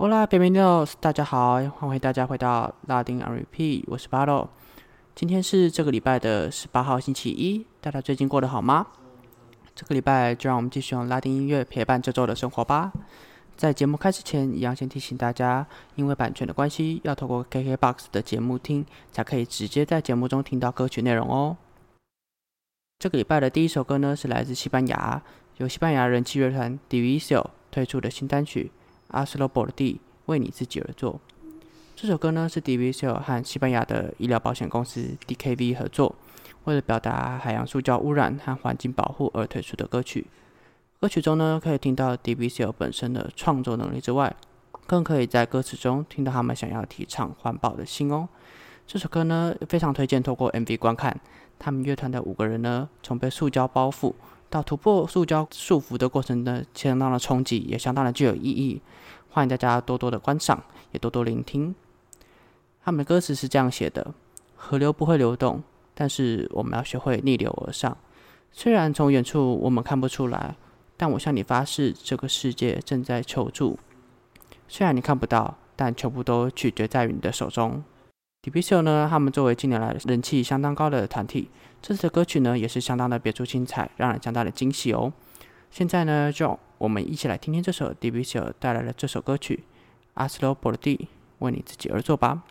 Hola, bienvenidos！大家好，欢迎大家回到拉丁 R P，我是巴洛。今天是这个礼拜的十八号星期一，大家最近过得好吗？这个礼拜就让我们继续用拉丁音乐陪伴这周的生活吧。在节目开始前，一样先提醒大家，因为版权的关系，要透过 KKBOX 的节目听，才可以直接在节目中听到歌曲内容哦。这个礼拜的第一首歌呢，是来自西班牙，由西班牙人气乐团 Diviso 推出的新单曲。阿斯罗博的地为你自己而作。这首歌呢是 Diviso 和西班牙的医疗保险公司 DKV 合作，为了表达海洋塑胶污染和环境保护而推出的歌曲。歌曲中呢可以听到 Diviso 本身的创作能力之外，更可以在歌词中听到他们想要提倡环保的心哦。这首歌呢非常推荐透过 MV 观看，他们乐团的五个人呢从被塑胶包覆。到突破塑胶束缚的过程呢，相当的冲击，也相当的具有意义。欢迎大家多多的观赏，也多多聆听。他们的歌词是这样写的：河流不会流动，但是我们要学会逆流而上。虽然从远处我们看不出来，但我向你发誓，这个世界正在求助。虽然你看不到，但全部都取决在于你的手中。d b i o 呢？他们作为近年来人气相当高的团体，这次的歌曲呢也是相当的别出心裁，让人相当的惊喜哦。现在呢，就我们一起来听听这首 d i v i s i o 带来的这首歌曲《阿斯罗博蒂》，为你自己而作吧。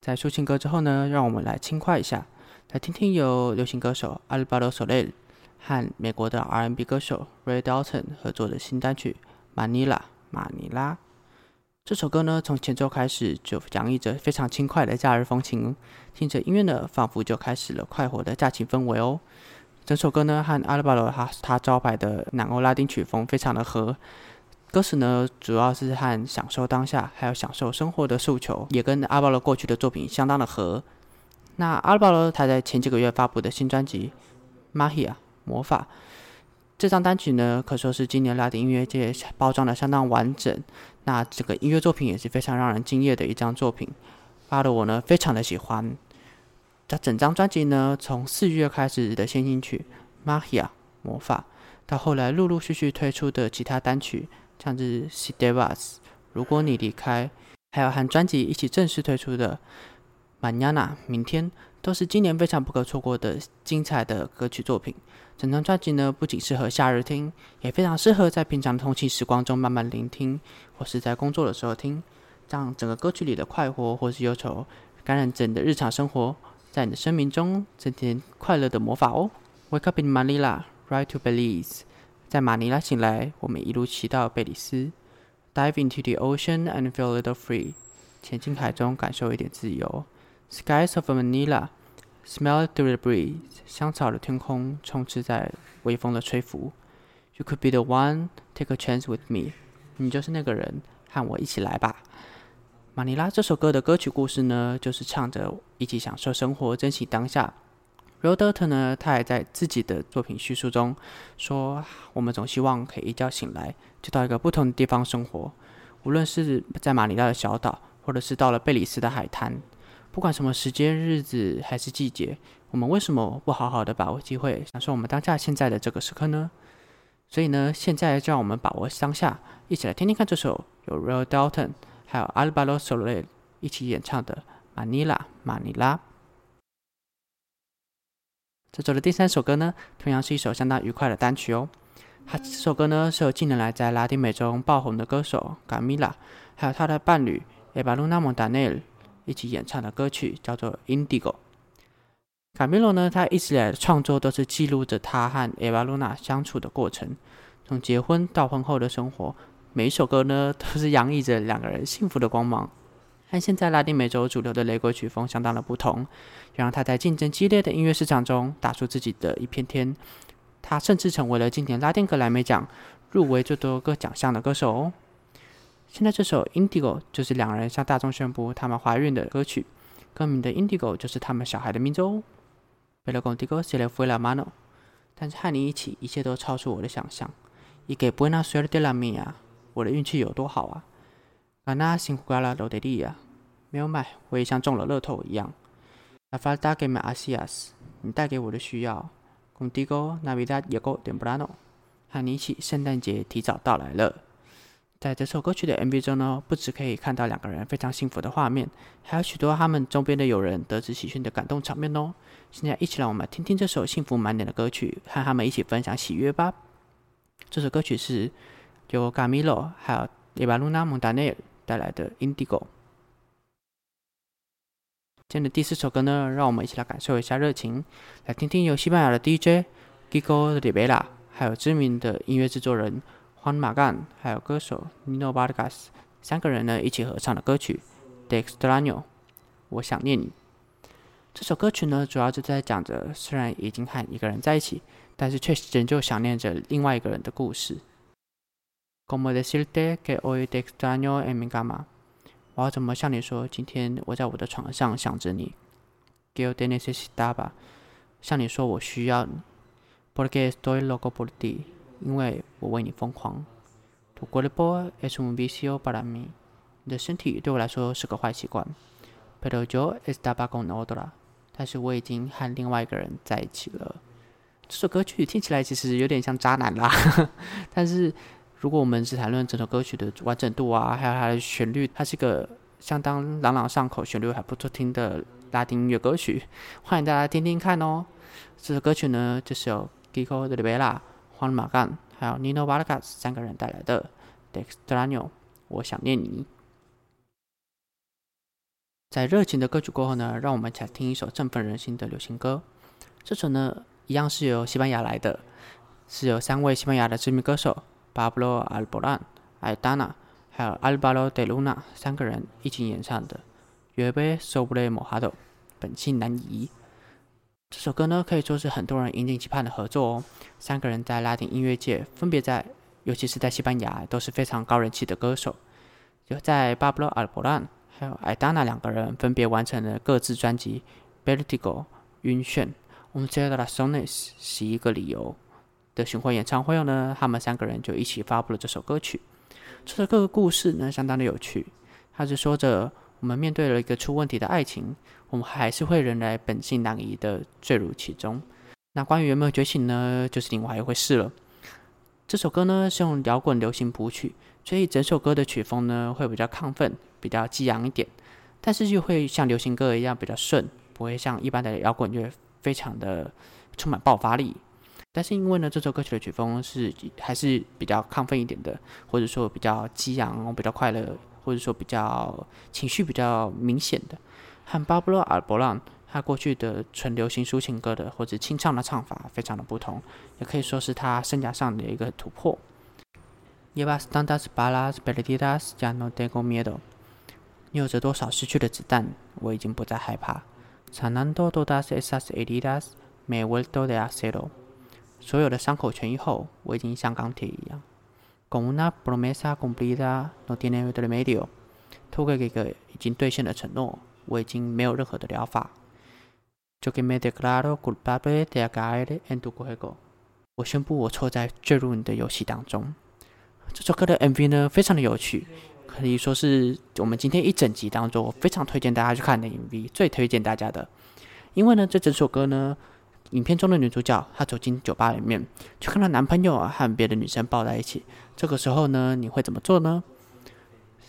在抒情歌之后呢，让我们来轻快一下，来听听由流行歌手 a l b a r o Soler 和美国的 R&B 歌手 Ray Dalton 合作的新单曲《马尼拉》，马尼拉。这首歌呢，从前奏开始就洋溢着非常轻快的假日风情，听着音乐呢，仿佛就开始了快活的假期氛围哦。整首歌呢，和阿拉巴罗他他招牌的南欧拉丁曲风非常的合。歌词呢，主要是和享受当下，还有享受生活的诉求，也跟阿巴罗过去的作品相当的合。那阿拉巴罗他在前几个月发布的新专辑《Mahia 魔法》。这张单曲呢，可说是今年拉丁音乐界包装的相当完整。那这个音乐作品也是非常让人惊艳的一张作品，发的我呢非常的喜欢。这整张专辑呢，从四月开始的先行曲《Mahia》魔法，到后来陆陆续续推出的其他单曲，像是《Si Devas》如果你离开，还有和专辑一起正式推出的《Mañana》明天。都是今年非常不可错过的精彩的歌曲作品。整张专辑呢，不仅适合夏日听，也非常适合在平常的通勤时光中慢慢聆听，或是在工作的时候听，让整个歌曲里的快活或是忧愁感染着你的日常生活，在你的生命中增添快乐的魔法哦。Wake up in Manila, ride to Belize，在马尼拉醒来，我们一路骑到贝里斯。Dive into the ocean and feel a little free，潜进海中感受一点自由。Skies of Manila。Smell through the breeze，香草的天空充斥在微风的吹拂。You could be the one, take a chance with me。你就是那个人，和我一起来吧。马尼拉这首歌的歌曲故事呢，就是唱着一起享受生活，珍惜当下。Rodert 呢，他也在自己的作品叙述中说：“我们总希望可以一觉醒来，就到一个不同的地方生活，无论是在马尼拉的小岛，或者是到了贝里斯的海滩。”不管什么时间、日子还是季节，我们为什么不好好的把握机会，享受我们当下现在的这个时刻呢？所以呢，现在就让我们把握当下，一起来听听看这首由 Real Dalton 还有 Alvaro Soler 一起演唱的《Manila》马尼拉。这周的第三首歌呢，同样是一首相当愉快的单曲哦。它这首歌呢，是由近年来在拉丁美洲爆红的歌手 Camila，还有他的伴侣 Ebaluna Montaner。一起演唱的歌曲叫做《Indigo》。卡米罗呢，他一直以来的创作都是记录着他和艾娃露娜相处的过程，从结婚到婚后的生活。每一首歌呢，都是洋溢着两个人幸福的光芒。和现在拉丁美洲主流的雷鬼曲风相当的不同，也让他在竞争激烈的音乐市场中打出自己的一片天。他甚至成为了今年拉丁格莱美奖入围最多个奖项的歌手哦。现在这首《Indigo》就是两人向大众宣布他们怀孕的歌曲，歌名的 Indigo 就是他们小孩的名字哦。Pero contigo se le fue la mano，但是和你一起，一切都超出我的想象。Y que buena suerte la mía，我的运气有多好啊！Ganar sin jugar la lotería，没有买，我也像中了乐透一样。La falta que me hacías，你带给我的需要。Contigo Navidad llegó temprano，和你一起，圣诞节提早到来了。在这首歌曲的 MV 中呢，不只可以看到两个人非常幸福的画面，还有许多他们周边的友人得知喜讯的感动场面哦。现在一起让我们听听这首幸福满点的歌曲，和他们一起分享喜悦吧。这首歌曲是由 Gamilo 还有 Evaluna Montaner 带来的 Indigo。今天的第四首歌呢，让我们一起来感受一下热情，来听听由西班牙的 DJ Gigo Rivera，还有知名的音乐制作人。Juan m a g a n 还有歌手 Nino Vargas 三个人呢一起合唱的歌曲《De Extraño》，我想念你。这首歌曲呢，主要就在讲着虽然已经和一个人在一起，但是却仍旧想念着另外一个人的故事。Como decirte que hoy te extraño en mi cama？我要怎么向你说，今天我在我的床上想着你？Que te necesitaba？向你说我需要你。Porque estoy loco por ti。因为我为你疯狂。Tu cuerpo es un vicio para mí。你的身体对我来说是个坏习惯。Pero yo estaba con otra。但是我已经和另外一个人在一起了。这首歌曲听起来其实有点像渣男啦。但是如果我们只谈论整首歌曲的完整度啊，还有它的旋律，它是一个相当朗朗上口、旋律还不错听的拉丁音乐歌曲。欢迎大家听听看哦。这首歌曲呢，就是由 Gigo de Rivera。Juan m a g a n 还有 Nino Vargas 三个人带来的《Dextraño》，我想念你。在热情的歌曲过后呢，让我们来听一首振奋人心的流行歌。这首呢，一样是由西班牙来的，是由三位西班牙的知名歌手 Pablo Alborán、Aitana 还有 Alvaro de Luna 三个人一起演唱的《Yo sobre Mojado》，本性难移。这首歌呢，可以说是很多人引颈期盼的合作哦。三个人在拉丁音乐界，分别在，尤其是在西班牙，都是非常高人气的歌手。有在巴布罗·阿尔伯兰还有艾达娜两个人分别完成了各自专辑《Vertigo》晕眩，我们接到了《Sonnes》是一个理由的巡回演唱会后呢，他们三个人就一起发布了这首歌曲。这首歌的故事呢，相当的有趣，它是说着。我们面对了一个出问题的爱情，我们还是会仍然本性难移的坠入其中。那关于有没有觉醒呢？就是另外一回事了。这首歌呢是用摇滚流行谱曲，所以整首歌的曲风呢会比较亢奋、比较激昂一点，但是又会像流行歌一样比较顺，不会像一般的摇滚乐非常的充满爆发力。但是因为呢，这首歌曲的曲风是还是比较亢奋一点的，或者说比较激昂、比较快乐。或者说比较情绪比较明显的，和巴布罗·阿尔伯朗他过去的纯流行抒情歌的或者清唱的唱法非常的不同，也可以说是他生涯上的一个突破。Llevas tantas balas perdidas ya no tengo miedo。你有着多少失去的子弹，我已经不再害怕。Sanando todas esas heridas me he vuelto de acero。所有的伤口痊愈后，我已经像钢铁一样。Con una promesa cumplida no tiene otro remedio。透过一个已经兑现的承诺，我已经没有任何的疗法。Yo que me declaro culpable de caer en tu juego。我宣布我错在坠入你的游戏当中。这首歌的 MV 呢，非常的有趣，可以说是我们今天一整集当中我非常推荐大家去看的 MV，最推荐大家的。因为呢，这整首歌呢。影片中的女主角，她走进酒吧里面，就看到男朋友和别的女生抱在一起。这个时候呢，你会怎么做呢？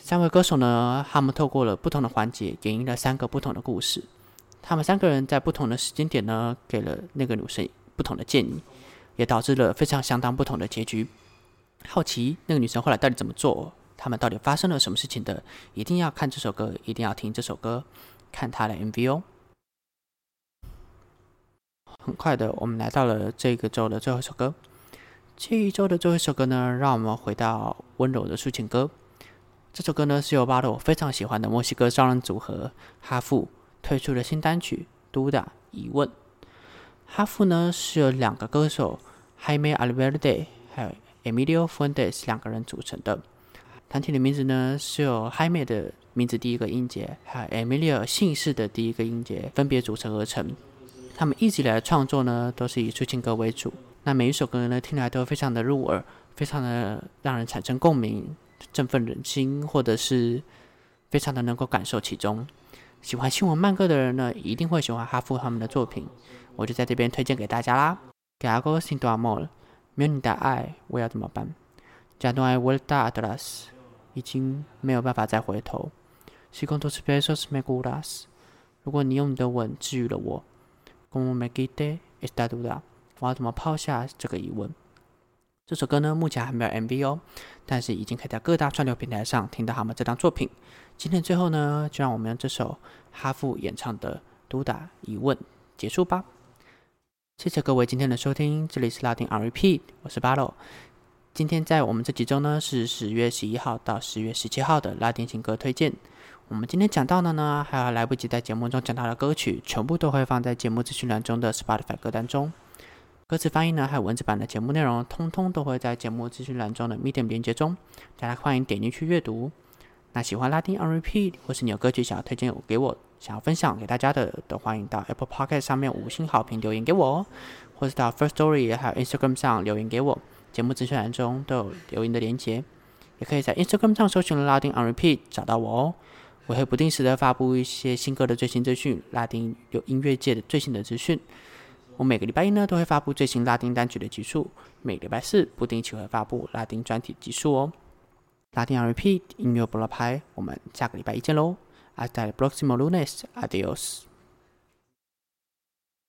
三位歌手呢，他们透过了不同的环节，演绎了三个不同的故事。他们三个人在不同的时间点呢，给了那个女生不同的建议，也导致了非常相当不同的结局。好奇那个女生后来到底怎么做？他们到底发生了什么事情的？一定要看这首歌，一定要听这首歌，看他的 MV 哦。很快的，我们来到了这个周的最后一首歌。这一周的最后一首歌呢，让我们回到温柔的抒情歌。这首歌呢，是由巴罗非常喜欢的墨西哥双人组合哈夫推出的新单曲《都达疑问》。哈夫呢，是由两个歌手 Jaime Alverde 还有 Emilio Fuentes 两个人组成的。团体的名字呢，是由 Jaime 的名字第一个音节，还有 Emilio 姓氏的第一个音节分别组成而成。他们一直以来创作呢，都是以抒情歌为主。那每一首歌呢，听起来都非常的入耳，非常的让人产生共鸣，振奋人心，或者是非常的能够感受其中。喜欢新闻慢歌的人呢，一定会喜欢哈夫他们的作品。我就在这边推荐给大家啦。Gago sin tu amor, 没有你的爱，我要怎么办？Ya no hay vuelta atrás，已经没有办法再回头。Si con tus besos me curas，如果你用你的吻治愈了我，Como me quite esta duda，我要怎么抛下这个疑问？这首歌呢，目前还没有 MV 哦，但是已经可以在各大串流平台上听到他们这张作品。今天最后呢，就让我们用这首哈夫演唱的《嘟打疑问》结束吧。谢谢各位今天的收听，这里是拉丁 R Repeat，我是巴洛。今天在我们这几周呢，是十月十一号到十月十七号的拉丁情歌推荐。我们今天讲到的呢，还有来不及在节目中讲到的歌曲，全部都会放在节目资讯栏中的 Spotify 歌单中。歌词翻译呢，还有文字版的节目内容，通通都会在节目资讯栏中的 Medium 连接中，大家欢迎点进去阅读。那喜欢拉丁 on repeat，或是你有歌曲想要推荐我给我，想要分享给大家的，都欢迎到 Apple Podcast 上面五星好评留言给我哦，或是到 First Story 还有 Instagram 上留言给我，节目资讯栏中都有留言的连接，也可以在 Instagram 上搜寻拉丁 on repeat 找到我哦。我会不定时的发布一些新歌的最新资讯，拉丁有音乐界的最新的资讯。我每个礼拜一呢都会发布最新拉丁单曲的集数，每个礼拜四不定期会发布拉丁专题集数哦。拉丁 repeat 音乐不落拍，我们下个礼拜一见喽！Hasta el próximo lunes，adiós。